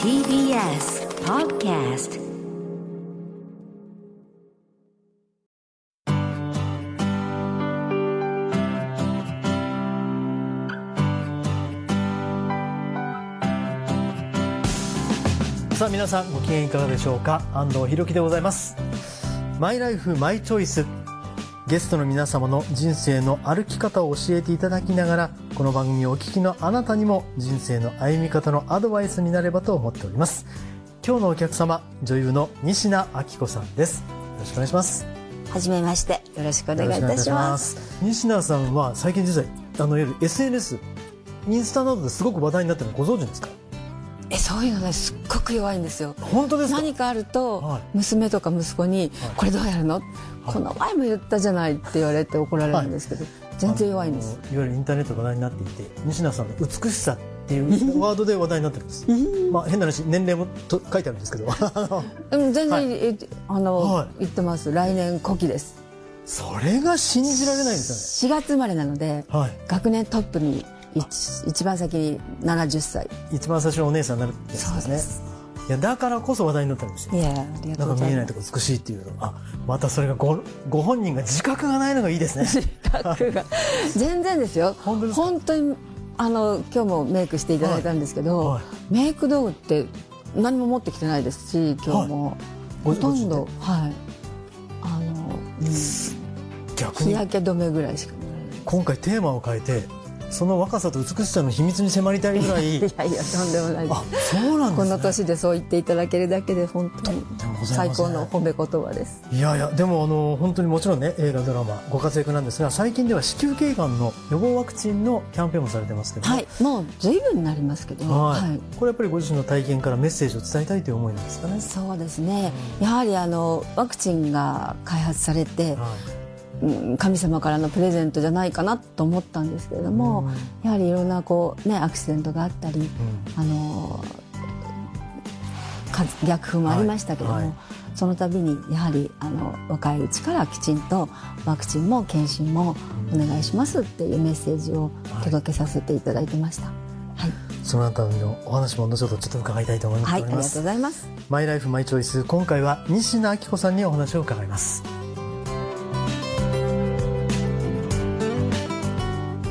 TBS Podcast さあ皆さんご機嫌いかがでしょうか？安藤博樹でございます。マイライフマイチョイスゲストの皆様の人生の歩き方を教えていただきながらこの番組をお聞きのあなたにも人生の歩み方のアドバイスになればと思っております。今日のお客様女優の西名明子さんです。よろしくお願いします。はじめましてよろしくお願いいたします西名さんは最近実はあのいわゆる SNS インスタなどですごく話題になってるのご存知ですか？えそういうのね。すっごく弱いんですよ。本当ですか？何かあると、はい。娘とか息子に、これどうやるの、この前も言ったじゃないって言われて怒られるんですけど、全然弱いんです。いわゆるインターネットで話題になっていて西名さんの美しさっていうワードで話題になってるんです、まあ変な話年齢もと書いてあるんですけど。うん全然、はい。えあの、はい。言ってます。来年古希です。それが信じられないです4月生まれなので、よねはい。学年トップに一一番先に70歳。一番最初のお姉さんになるってやつですねいやだからこそ話題になったんですよ。いやありがとなか見えないとこ美しいっていうの。あまたそれがごご本人が自覚がないのがいいですね。す額が。全然ですよ。本当ですか？本当にあの今日もメイクしていただいたんですけど、はい。はい。メイク道具って何も持ってきてないですし今日も、ごほとんどごはい。あの、逆に？日焼け止めぐらいしかない今回テーマを変えてその若さと美しさの秘密に迫りたいぐらい。いやいやとんでもないであすそうなんですね。この年でそう言っていただけるだけで本当に最高の褒め言葉です。いやいやでもあの本当にもちろんね映画ドラマご活躍なんですが最近では子宮頸がんの予防ワクチンのキャンペーンもされてますけどもはいもう随分になりますけどはい。はい。これやっぱりご自身の体験からメッセージを伝えたいという思いなんですかね。そうですね。やはりあのワクチンが開発されて、はうん神様からのプレゼントじゃないかなと思ったんですけれども、やはりいろんなこう、ね、アクシデントがあったり、あのか逆風もありましたけども、はいはいその度にやはりあの若いうちからきちんとワクチンも検診もお願いしますっていうメッセージを届けさせていただいてました。はい、そのあたりのお話も後ほどちょっと伺いたいと思います。はい、ありがとうございます。マイライフマイチョイス今回は西名明子さんにお話を伺います。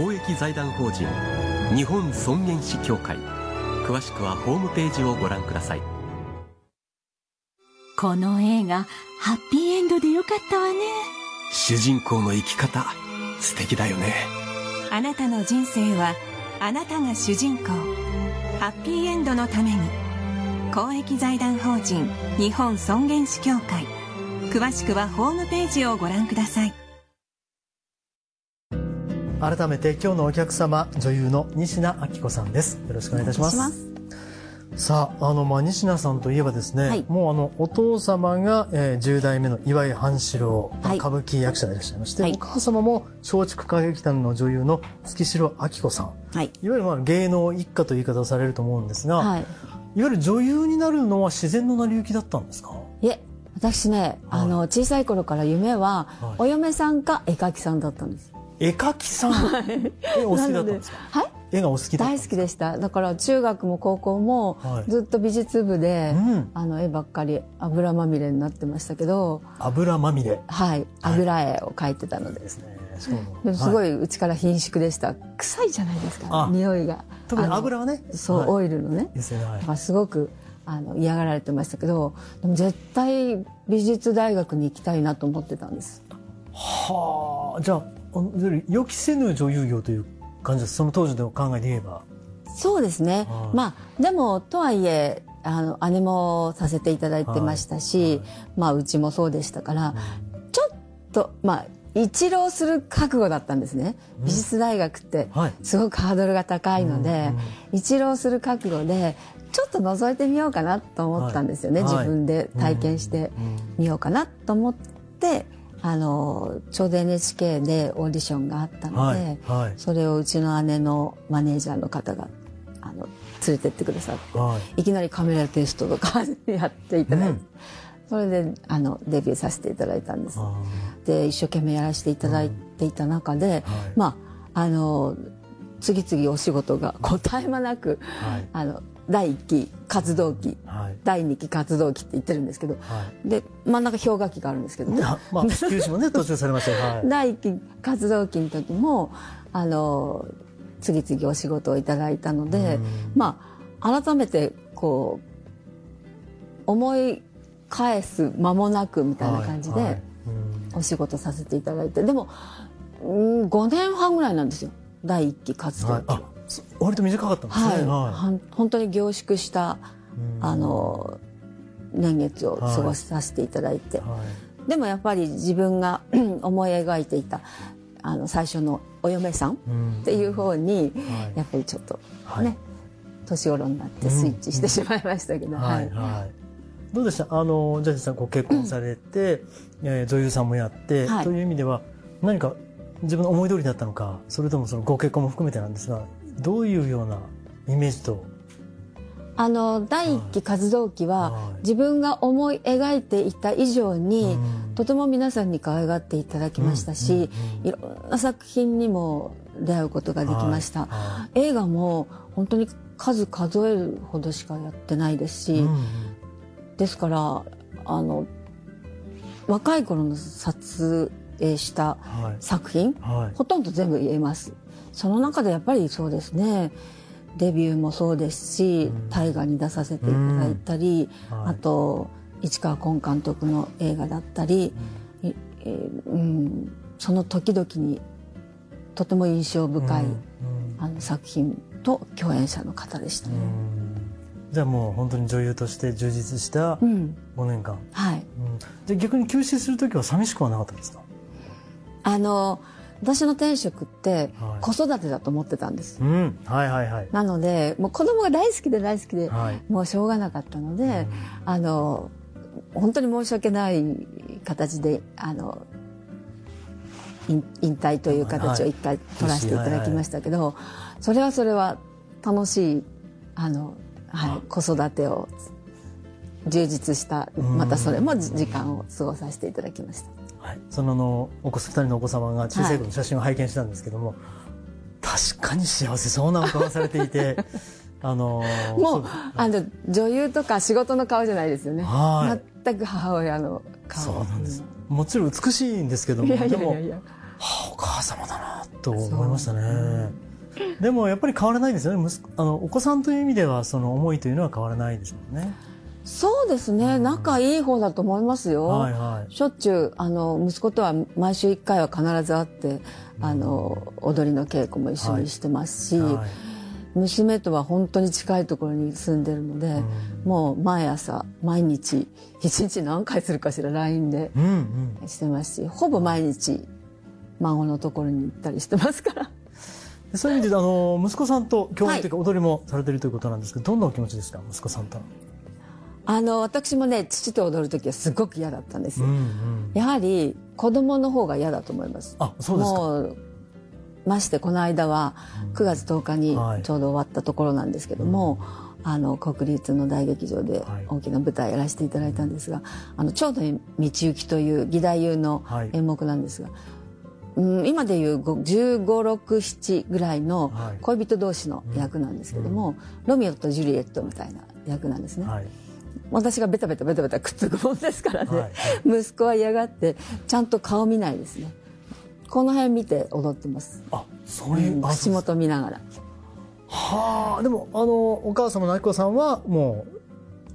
公益財団法人日本尊厳死協会。詳しくはホームページをご覧ください。この映画ハッピーエンドでよかったわね。主人公の生き方素敵だよね。あなたの人生はあなたが主人公。ハッピーエンドのために。公益財団法人日本尊厳死協会。詳しくはホームページをご覧ください改めて今日のお客様女優の西名明子さんです。よろしくお願いいたします。さああのまあ西名さんといえばですね、はい。もうあのお父様が、えー、10代目の岩井半四郎、はい。歌舞伎役者でいらっしゃいまして、はい。お母様も松竹歌劇団の女優の月城明子さん。はい、いわゆるまあ芸能一家という言い方をされると思うんですが、はい。い、わゆる女優になるのは自然の成り行きだったんですか？いえ私ね、あの小さい頃から夢は、はい。お嫁さんか絵描きさんだったんです。絵描きさん、絵お好きだったんですか？はい？絵がお好き大好きでした。だから中学も高校もはい。ずっと美術部で、うん。あの絵ばっかり油まみれになってましたけど油まみれ。はい。油絵を描いてたので、ですねそうでもすごはい。いうちから貧縮でした。臭いじゃないですかあ。匂いが。特に油はね。そう、はい。オイルのね。ですよね、はい。だからすごくあの嫌がられてましたけどでも絶対美術大学に行きたいなと思ってたんです。はあ。じゃあ予期せぬ女優業という感じです。その当時の考えで言えば。そうですね、はいまあでもとはいえあの姉もさせていただいてましたし、はい。はいまあうちもそうでしたから、ちょっとまあ一浪する覚悟だったんですね、美術大学ってはい。すごくハードルが高いので、一浪する覚悟でちょっと覗いてみようかなと思ったんですよね、はい。自分で体験してみようかなと思って、あのちょうど NHK でオーディションがあったので、はいはい。それをうちの姉のマネージャーの方があの連れてってくださって、はい。いきなりカメラテストとか やっていただいて、うん。それであのデビューさせていただいたんです。あで一生懸命やらせていただいていた中で、まああの次々お仕事が絶え間なく、はい。あの第1期活動期はい。第2期活動期って言ってるんですけど、はで真ん中氷河期があるんですけど。ねあまあもね 途中されましたよ。はい。第1期活動期の時もあの次々お仕事をいただいたので、まあ改めてこう思い返す間もなくみたいな感じで、はいはい。うん。お仕事させていただいて。でもうん5年半ぐらいなんですよ。第一期活動は。い。期は。割と短かったんですね。はい、ははん本当に凝縮したうん。あの年月を過ごさせていただいて、い。はでもやっぱり自分が 思い描いていたあの最初のお嫁さんいうん。っていう方にはい。やっぱりちょっとはい。ね年頃になってスイッチしてしまいましたけど、ははい。いはい。どうでした？あのジャニーさんご結婚されて、えー女優さんもやって、はい。という意味では何か自分の思い通りだったのかそれともそのご結婚も含めてなんですがどういうようなイメージと？あの第一期活動期ははい。自分が思い描いていた以上にうん。とても皆さんに可愛がっていただきましたし、いろんな作品にも出会うことができました、映画も本当に数数えるほどしかやってないですし、うん。ですからあの若い頃の撮影したはい。作品はい。ほとんど全部言えますその中でやっぱりそうですね。デビューもそうですしうん。大河に出させていただいたり、はい。あと市川崑監督の映画だったり、いえーうん、その時々にとても印象深い、うん。あの作品と共演者の方でしたじゃあもう本当に女優として充実したうん。5年間、はい。うん。で逆に休止する時は寂しくはなかったですか？あの私の転職ってはい。子育てだと思ってたんです、うん。はいはいはい。なのでもう子供が大好きで大好きで、はい。もうしょうがなかったので、あの本当に申し訳ない形であの引引退という形を一回取らせていただきましたけど、それはそれは楽しいあの、はい、子育てを充実したまたそれも時間を過ごさせていただきました。はい、そのあのお子2人のお子様が小さい頃の写真を拝見したんですけども、確かに幸せそうなお顔されていて あのーもそうあの女優とか仕事の顔じゃないですよね。はい。全く母親の顔。そうなんです、もちろん美しいんですけどもでも。はあお母様だなと思いましたね。でもやっぱり変わらないですよね。あのお子さんという意味ではその思いというのは変わらないですもんねそうですね。仲いい方だと思いますよ。はいはい。しょっちゅうあの息子とは毎週1回は必ず会って、あの踊りの稽古も一緒にしてますし、はい。娘とは本当に近いところに住んでるので、もう毎朝毎日一日何回するかしら LINE でうんうん。してますしほぼ毎日孫のところに行ったりしてますから。でそういう意味であの息子さんと共演というか踊りもされているということなんですけどどんなお気持ちですか息子さんとのあの私もね父と踊る時はすごく嫌だったんですよ。うんうん。やはり子供の方が嫌だと思います。あそうですか。もうましてこの間は9月10日にはい。ちょうど終わったところなんですけども、あの国立の大劇場ではい。大きな舞台やらせていただいたんですが「あのちょうど道行き」という義太夫のはい。演目なんですが、うん、今でいう1 5 6 7ぐらいのはい。恋人同士の役なんですけども、ロミオとジュリエットみたいな役なんですね。はい私がベタベタベタベタくっつくもんですからね、はい息子は嫌がってちゃんと顔見ないですね。この辺見て踊ってます、あそういう、うんあ口元見ながら。はあでもあのお母様のあきこさんはもう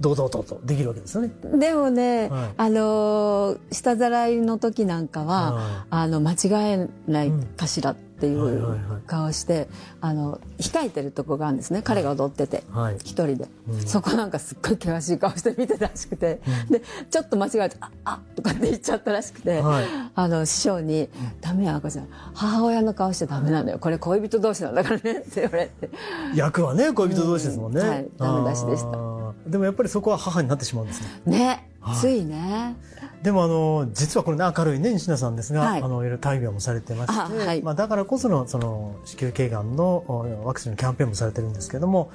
堂々ととできるわけですよね。でもね、はい。あのー下ざらいの時なんかは、はあの間違えないかしらっっていう顔して、あの控えてるとこがあるんですね。彼が踊ってて、はい。一人で、そこなんかすっごい険しい顔して見てたらしくて、でちょっと間違えて「ああとかって言っちゃったらしくて、はい。あの師匠に「ダメよ赤ちゃん。母親の顔しちゃダメなのよ。これ恋人同士なんだからね」って言われて。役はね恋人同士ですもんね、うん。はい。ダメ出しでした。でもやっぱりそこは母になってしまうんですね。ね、はいついね。でもあの実はこれね明るいね西田さんですが、はい。あのいろいろ大病もされてまして、あはい。まあ、だからこそのその子宮頸がんのおワクチンのキャンペーンもされてるんですけども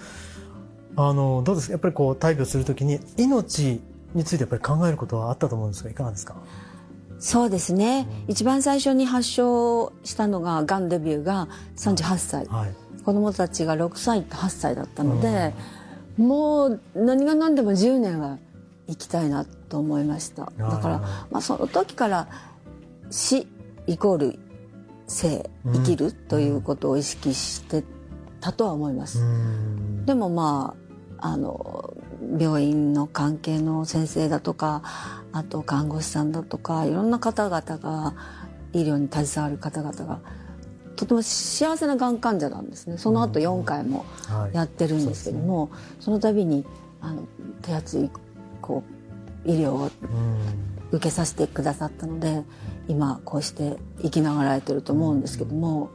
あのどうですか？やっぱりこう大病するときに命についてやっぱり考えることはあったと思うんですがいかがですか？そうですね、一番最初に発症したのががんデビューが38歳、はい。子供たちが6歳と8歳だったので、もう何が何でも10年は生きたいなと思いました。だから、まあ、その時から死イコール生生きるということを意識してたとは思います、うん。でもまああの病院の関係の先生だとかあと看護師さんだとかいろんな方々が医療に携わる方々がとても幸せながん患者なんですね。その後4回もはい。やってるんですけども、その度にあの手厚いこう医療をうん受けさせてくださったので今こうして生きながらえてると思うんですけども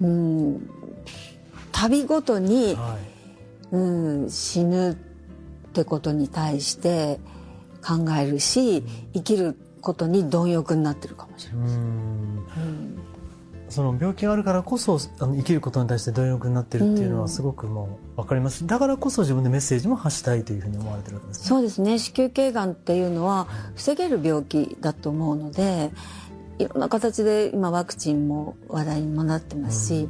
うん旅ごとに、はい。うん、死ぬってことに対して考えるし生きることに貪欲になってるかもしれない。うんその病気があるからこそあの生きることに対して貪欲になってるっていうのはすごくもう分かります。しだからこそ自分でメッセージも発したいというふうに思われてるわけですね。そうですね。子宮頸がんっていうのは防げる病気だと思うのでいろんな形で今ワクチンも話題にもなってますし、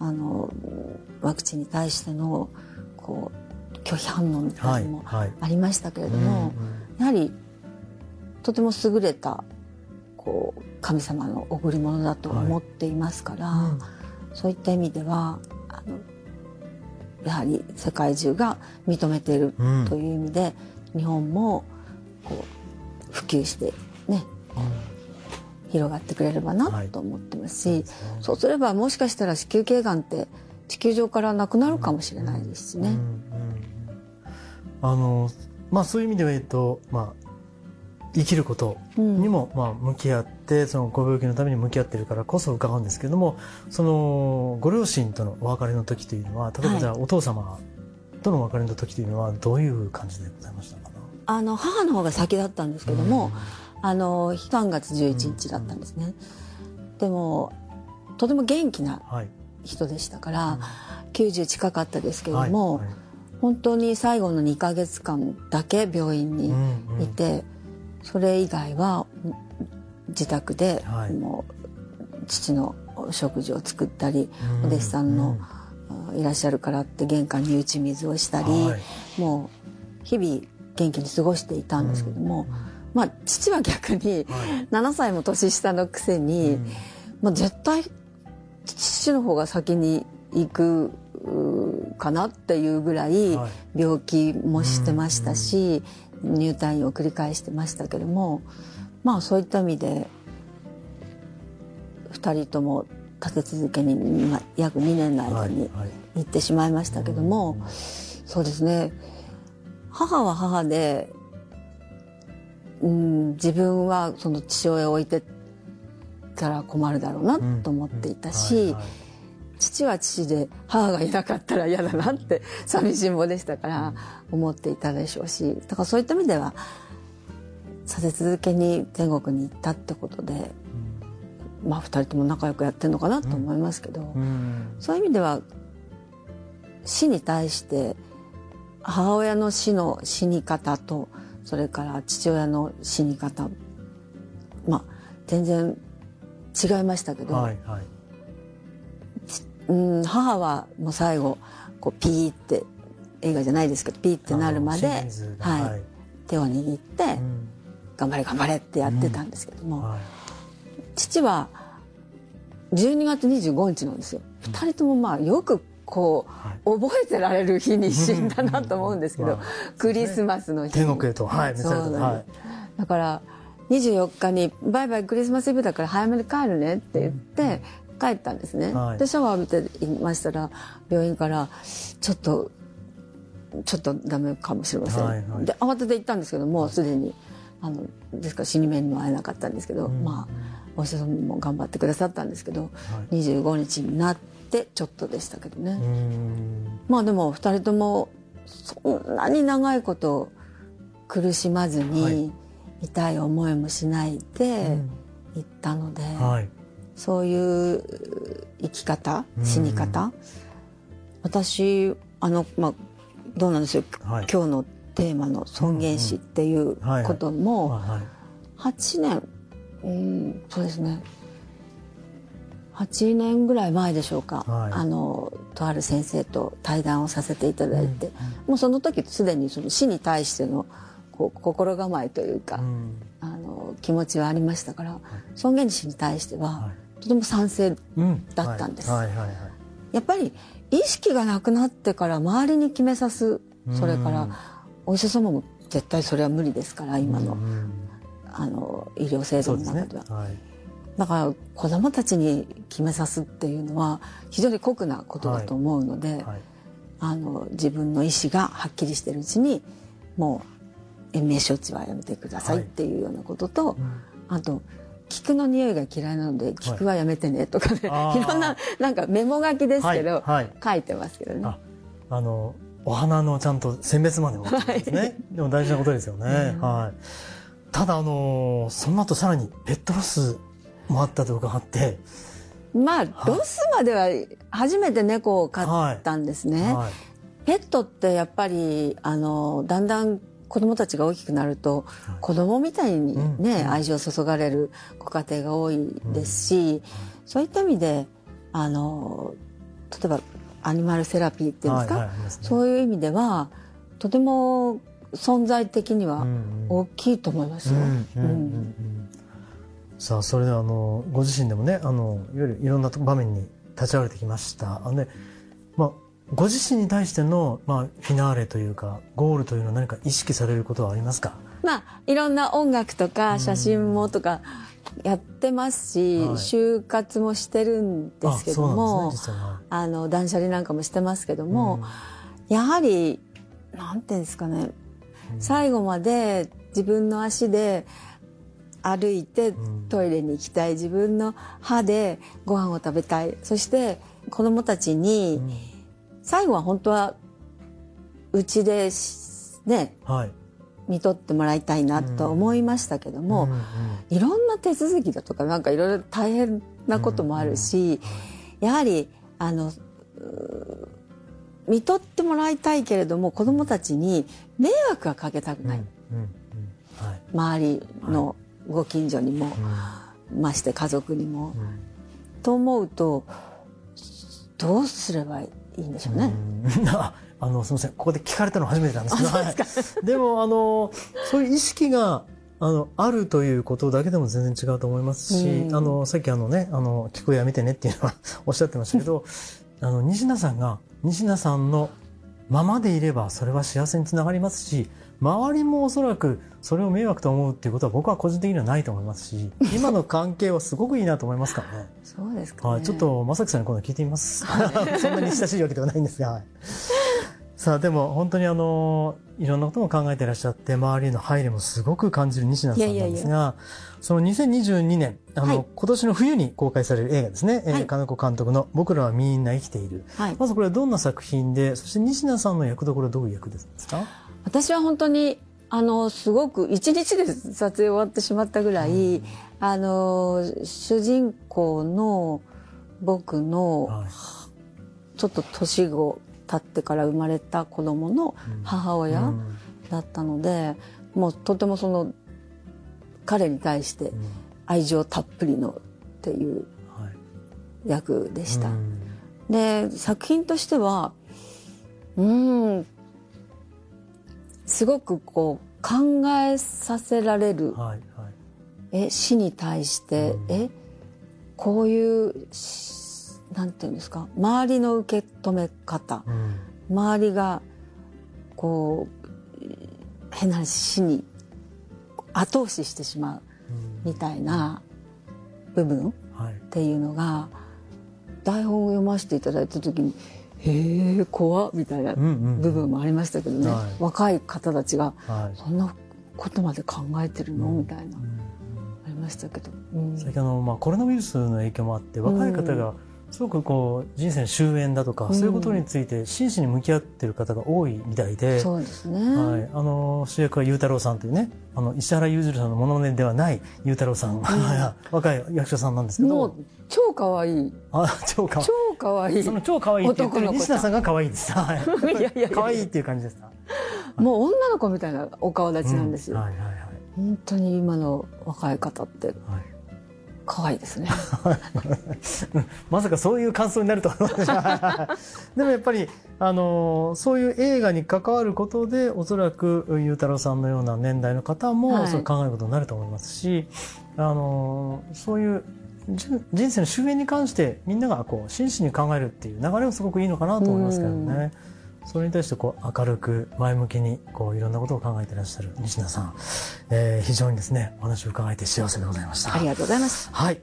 あのワクチンに対してのこう拒否反応みたいなのもありましたけれども、やはりとても優れたこう神様の贈り物だと思っていますから、うん。そういった意味ではあのやはり世界中が認めているうん。という意味で、日本もこう普及してね広がってくれればなはい。と思ってますし、そうすればもしかしたら子宮頸がんって地球上からなくなるかもしれないですしね。うん。うん。あのまあそういう意味ではえっとまあ生きることにも、まあ向き合ってそのご病気のために向き合ってるからこそ伺うんですけれどもそのご両親とのお別れの時というのは例えばじゃあお父様とのお別れの時というのはどういう感じでございましたか？なあの母の方が先だったんですけども、あの悲願月11日だったんですね。でもとても元気なはい。人でしたから、90近かったですけれども、はい。はい。本当に最後の2ヶ月間だけ病院にうんうん。いて、それ以外は自宅ではい。もう父の食事を作ったり、うんお弟子さんの、いらっしゃるからって玄関に打ち水をしたり、はい。もう日々元気に過ごしていたんですけども、まあ父は逆にはい。7歳も年下のくせに、うん。まあ、絶対父の方が先に行くかなっていうぐらい病気もしてましたし、入退院を繰り返してましたけどもまあそういった意味で2人とも立て続けにまあ約2年の間にはいはい。行ってしまいましたけども、そうですね。母は母で、うん、自分はその父親を置いてったら困るだろうなと思っていたし、はいはい父は父で母がいなかったら嫌だなって 寂しんぼでしたから思っていたでしょうし。だからそういった意味では立て続けに天国に行ったってことで、まあ2人とも仲良くやってるのかなと思いますけど、うん。そういう意味では死に対して母親の死の死に方とそれから父親の死に方まあ全然違いましたけど、はいはいうん母はもう最後こうピーって映画じゃないですけどピーってなるまで、はい。はい。手を握って、うん。頑張れ頑張れってやってたんですけども、はい。父は12月25日なんですよ。二人ともまあよくこう、覚えてられる日に死んだなと思うんですけど、まあ クリスマスの日に。天国へとはいそうなんはです。だから24日に「バイバイクリスマスイブだから早めに帰るね」って言って帰ったんですね、はい。でシャワー浴びていましたら病院からちょっとちょっとダメかもしれません、はいはい。で慌てて行ったんですけどもうすでにあのですから死に目にも会えなかったんですけど、まあお医者さんも頑張ってくださったんですけど、25日になってちょっとでしたけどね、まあでも2人ともそんなに長いこと苦しまずはい。に痛い思いもしないで行ったので、はいそういう生き方死に方、私あのまあどうなんですよ、はい。今日のテーマの尊厳死っていうこともはいはい。8年うんそうですね。8年ぐらい前でしょうか、はい。あのとある先生と対談をさせていただいて、もうその時すでにその死に対してのこう心構えというか、うん。あの気持ちはありましたから、尊厳死に対しては、はとても賛成うん。だったんです。はい。はい。はい。はい。やっぱり意識がなくなってから周りに決めさすそれからお医者様も絶対それは無理ですから今の,、うん。あの医療制度の中では。はい。だから子供たちに決めさすっていうのは非常に酷なことだと思うので、はい。あの自分の意思がはっきりしてるうちにもう延命処置はやめてくださいっていうようなことと、あと菊の匂いが嫌いなので菊はやめてねとかね、あー。い、ろんななんかメモ書きですけど、はい。はい。書いてますけどね。ああのお花のちゃんと選別までもですね、でも大事なことですよね、はい。ただあのその後さらにペットロスもあったと伺って。まあロスまでは初めて猫を飼ったんですね。はい。ペットってやっぱりあのだんだん子供たちが大きくなると、子供みたいにね、うん愛情を注がれるご家庭が多いですし、そういった意味であの例えばアニマルセラピーっていうんですか、はいはいありますね。そういう意味ではとても存在的には大きいと思いますよ。さあそれではあのご自身でもねあのいわゆるいろんな場面に立ち会われてきました。あのね、まあ、ご自身に対しての、まあ、フィナーレというかゴールというのは何か意識されることはありますか？まあいろんな音楽とか写真もとかやってますし、はい。就活もしてるんですけども、ねあの断捨離なんかもしてますけども、やはりなんていうんですかね、最後まで自分の足で歩いてん。トイレに行きたい自分の歯でご飯を食べたいそして子供たちに、最後は本当はうちでしねはい。見とってもらいたいなと思いましたけども、うんうんいろんな手続きだとかなんかいろいろ大変なこともあるし、やはりあの見とってもらいたいけれども子どもたちに迷惑はかけたくない、うんうんはい。周りのご近所にも、まして家族にも。と思うとどうすればいい？んでしょうね。うん。ああのすみません。ここで聞かれたの初めてなんです。けどはい。でもあのそういう意識があのあるということだけでも全然違うと思いますし、うん。あのさっきあのねあの聞くやめてねっていうのは おっしゃってましたけどあの西名さんが西名さんのままでいればそれは幸せにつながりますし周りもおそらくそれを迷惑と思うっていうことは僕は個人的にはないと思いますし 今の関係はすごくいいなと思いますからね。そうですか、ね。はい、ちょっと正樹さんに今度聞いてみます。そんなに親しいわけではないんですが。はい。さあでも本当にあのいろんなことも考えていらっしゃって周りへの配慮もすごく感じる西名さんなんですがその2022年あの、はい。今年の冬に公開される映画ですね、えーはい。金子監督の「僕らはみんな生きている」はい。まずこれはどんな作品でそして西名さんの役どころはどういう役ですか？私は本当にあのすごく一日で撮影終わってしまったぐらい、あの主人公の僕のはい。ちょっと年を経ってから生まれた子供の母親うん。だったので、もうとてもその彼に対して愛情たっぷりのっていうはい。役でした。うん。で作品としてはうんすごくこう考えさせられる。はいはい。え死に対して、うん。えこういうしなんていうんですか？周りの受け止め方。うん。周りがこう変な話死に後押ししてしまうみたいな部分っはい。ていうのが台本を読ませていただいた時にへえ怖っみたいな部分もありましたけどね、はい、若い方たちが、そんなことまで考えてるの、みたいな、ありましたけど、うん、最近あの、まあ、コロナウイルスの影響もあって若い方が、すごくこう人生の終焉だとか、うん、そういうことについて真摯に向き合っている方が多いみたいでそうですね、はい、あの主役は裕太郎さんというねあの石原裕次郎さんのものまねではない裕太郎さん、うん、若い役者さんなんですけど。もう超可愛い。あ超可愛い。超可愛い。その超可愛いって言ってる西田さんが可愛いです、はい、いやいや。可愛いっていう感じです。もう女の子みたいなお顔立ちなんですよ、うん、はいはいはい、本当に今の若い方って、はい可愛いですね。まさかそういう感想になるとは。でもやっぱりあのそういう映画に関わることでおそらく裕太郎さんのような年代の方も、はい、そう考えることになると思いますしあのそういう人生の終焉に関してみんながこう真摯に考えるっていう流れもすごくいいのかなと思いますけどね。それに対してこう明るく前向きにこういろんなことを考えていらっしゃる西田さん、えー、非常にですねお話を伺えて幸せでございました。ありがとうございます。はい。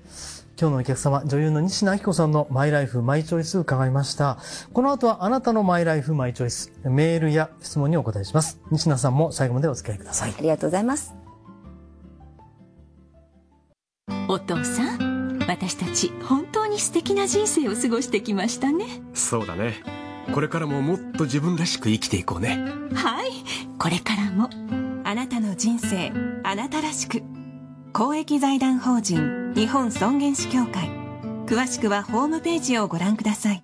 今日のお客様女優の西野明子さんのマイライフマイチョイス伺いました。この後はあなたのマイライフマイチョイスメールや質問にお答えします。西野さんも最後までお付き合いください。ありがとうございます。お父さん私たち本当に素敵な人生を過ごしてきましたね。そうだねこれからももっと自分らしく生きていこうね。はい。これからも。あなたの人生あなたらしく。公益財団法人日本尊厳死協会。詳しくはホームページをご覧ください。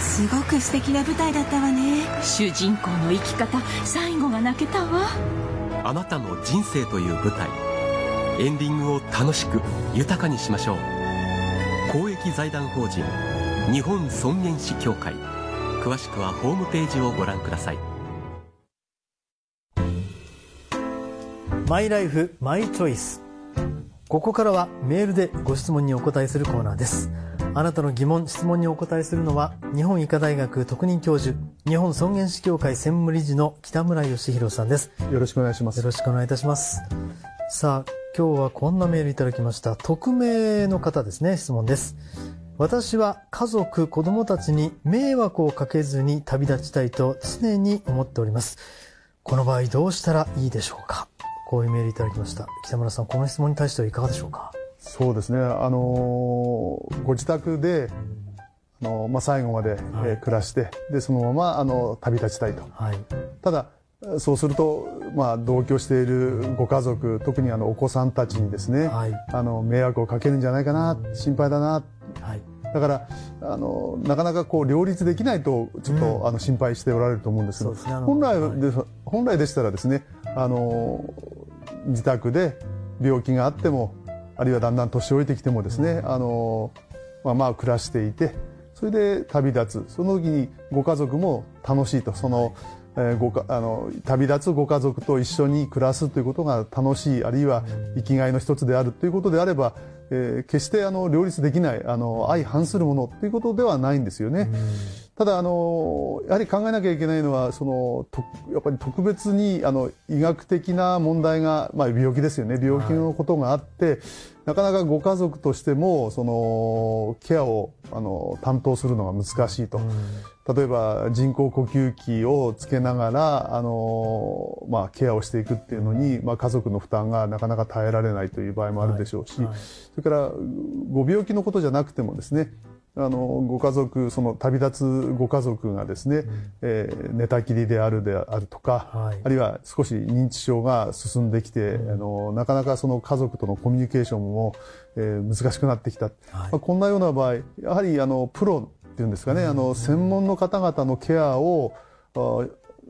すごく素敵な舞台だったわね。主人公の生き方最後が泣けたわ。あなたの人生という舞台。エンディングを楽しく豊かにしましょう。公益財団法人日本尊厳死協会。詳しくはホームページをご覧ください。マイライフマイチョイス。ここからはメールでご質問にお答えするコーナーです。あなたの疑問質問にお答えするのは日本医科大学特任教授日本尊厳死協会専務理事の北村義弘さんです。よろしくお願いします。よろしくお願いいたします。さあ今日はこんなメールいただきました。匿名の方ですね質問です私は家族、子供たちに迷惑をかけずに旅立ちたいと常に思っております。この場合どうしたらいいでしょうか？こういうメールいただきました。北村さん、この質問に対してはいかがでしょうか？そうですね。あのー、ご自宅で、あのー、まあ、最後まで、はい、えー、暮らして、で、そのまま、あの、旅立ちたいと。はい、ただ、そうすると、まあ、同居しているご家族、特にあのお子さんたちにですね、はい、あの迷惑をかけるんじゃないかな、心配だな、はい、だからあのなかなかこう両立できないとちょっと、うん、あの心配しておられると思うんですけど、ね、本来で、はい、本来でしたらですねあの自宅で病気があってもあるいはだんだん年老いてきてもですね、うん、あのまあまあ暮らしていてそれで旅立つ。その時にご家族も楽しいと。その、はい。えー、ごかあの旅立つご家族と一緒に暮らすということが楽しいあるいは生きがいの一つであるということであればえー、決してあの両立できないあの相反するものということではないんですよね。ただあのやはり考えなきゃいけないのはそのとやっぱり特別にあの医学的な問題が、まあ、病気ですよね病気のことがあって、はい、なかなかご家族としてもそのケアをあの担当するのが難しいと。例えば人工呼吸器をつけながら、あの、まあ、ケアをしていくっていうのに、まあ、家族の負担がなかなか耐えられないという場合もあるでしょうし、はい。はい、それから、ご病気のことじゃなくてもですね、あの、ご家族、その旅立つご家族がですね、うん、えー、寝たきりであるであるとか、はい、あるいは少し認知症が進んできて、うん、あの、なかなかその家族とのコミュニケーションも、えー、難しくなってきた。はい、まあ、こんなような場合、やはりあの、プロっていうんですかね、あの専門の方々のケアを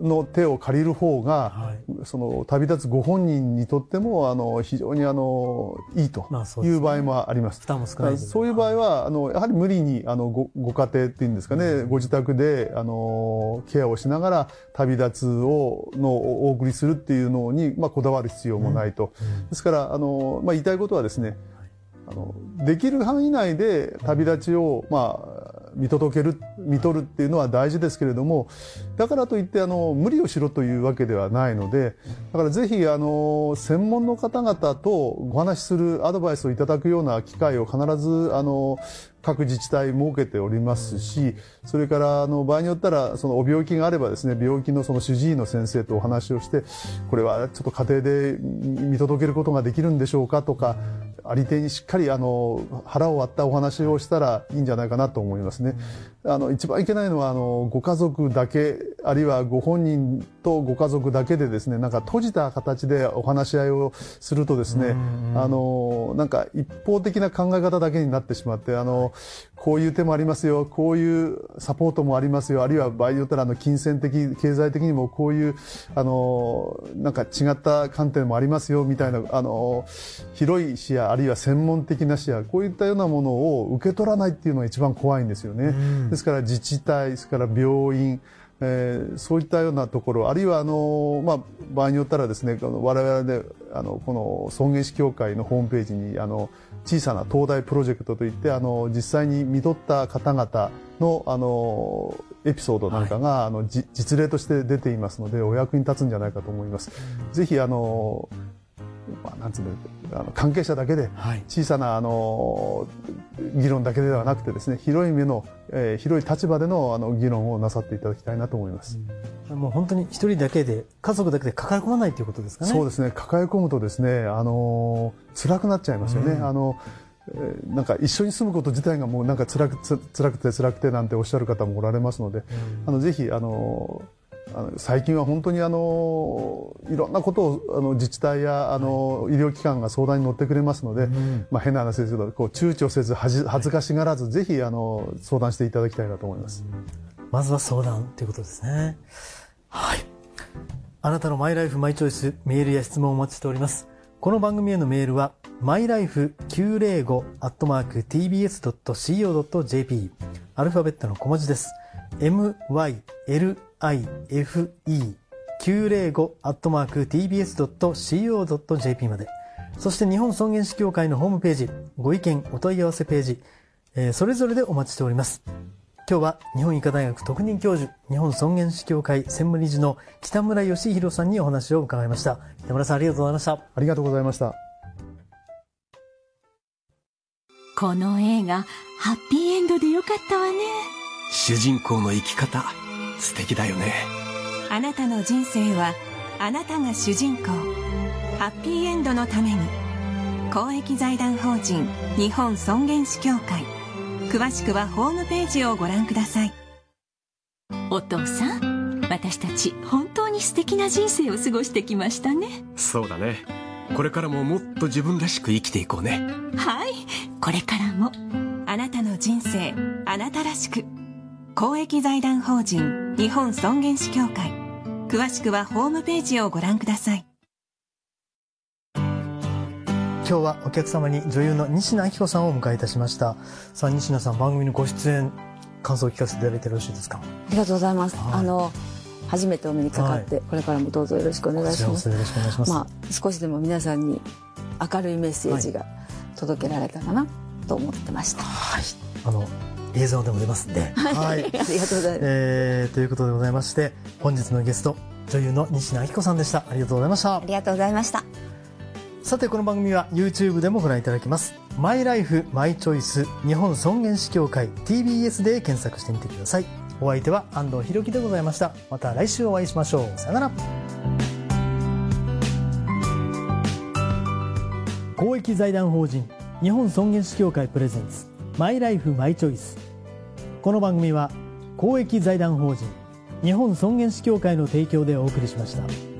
の手を借りる方が、はい、その旅立つご本人にとってもあの非常にあのいいという場合もあります。負担も少ないそういう場合はあのやはり無理にあのごご家庭っていうんですかね、うん、ご自宅であのケアをしながら旅立つをのお送りするっていうのにまあこだわる必要もないと。うん。うん、ですからあのまあ言いたいことはですね、あのできる範囲内で旅立ちをまあ見届ける見取るっていうのは大事ですけれどもだからといってあの無理をしろというわけではないのでだからぜひあの専門の方々とお話しするアドバイスをいただくような機会を必ずあの各自治体設けておりますし、それからあの場合によったらそのお病気があればですね、病気のその主治医の先生とお話をして、これはちょっと家庭で見届けることができるんでしょうかとか、ありていにしっかりあの腹を割ったお話をしたらいいんじゃないかなと思いますね。あの一番いけないのはあのご家族だけあるいはご本人とご家族だけでですねなんか閉じた形でお話し合いをするとですねあのなんか一方的な考え方だけになってしまってあのこういう手もありますよこういうサポートもありますよあるいは場合によったらあの金銭的経済的にもこういうあのなんか違った観点もありますよみたいなあの広い視野あるいは専門的な視野こういったようなものを受け取らないっていうのが一番怖いんですよね。ですから自治体ですから病院えー、そういったようなところあるいはあの、まあ、場合によったらですね我々であのこの尊厳死協会のホームページにあの小さな東大プロジェクトといってあの実際に見とった方々のあのエピソードなんかが、はい、あの実例として出ていますのでお役に立つんじゃないかと思います。ぜひあのまあ、なんつうのあの関係者だけで小さなあの議論だけではなくてですね広い目の、えー、広い立場でのあの議論をなさっていただきたいなと思います。うん、もう本当に一人だけで家族だけで抱え込まないということですかね。そうですね抱え込むとですねあの辛くなっちゃいますよね。うん、あのなんか一緒に住むこと自体がもうなんか辛く辛くて辛くてなんておっしゃる方もおられますので、うん、あのぜひあの最近は本当にあのいろんなことをあの自治体やあの、医療機関が相談に乗ってくれますので、うん、まあ、変な話ですけどこう躊躇せず恥ずかしがらず、ぜひあの相談していただきたいなと思います。まずは相談ということですね。はい。あなたのマイライフマイチョイスメールや質問をお待ちしております。この番組へのメールは mylife905-tbs.co.jp アルファベットの小文字です。myl ife905-tbs.co.jp まで。そして日本尊厳死協会のホームページ、ご意見、お問い合わせページ、えー、それぞれでお待ちしております。今日は日本医科大学特任教授、日本尊厳死協会専務理事の北村義弘さんにお話を伺いました。北村さんありがとうございました。ありがとうございました。この映画、ハッピーエンドでよかったわね。主人公の生き方、素敵だよね。あなたの人生はあなたが主人公。ハッピーエンドのために。公益財団法人日本尊厳死協会。詳しくはホームページをご覧ください。お父さん私たち本当に素敵な人生を過ごしてきましたね。そうだね。これからももっと自分らしく生きていこうね。はい。これからも。あなたの人生あなたらしく。公益財団法人日本尊厳死協会。詳しくはホームページをご覧ください。今日はお客様に女優の西野明子さんをお迎えいたしました。さあ西野さん番組のご出演感想を聞かせていただいてよろしいですか？ありがとうございます、はい、あの初めてお目にかかって、はい、これからもどうぞよろしくお願いします。よろしくお願いします、まあ、少しでも皆さんに明るいメッセージが届けられたかなと思ってました、はい、あの映像でも出ますんで。はい。ありがとうございます。えー、ということでございまして、本日のゲスト、女優の西野明子さんでした。ありがとうございました。ありがとうございました。さて、この番組は YouTube でもご覧いただけます。マイライフマイチョイス日本尊厳死協会 TBS で検索してみてください。お相手は安藤博樹でございました。また来週お会いしましょう。さよなら。公益財団法人日本尊厳死協会プレゼンツマイライフマイチョイスこの番組は公益財団法人日本尊厳死協会の提供でお送りしました。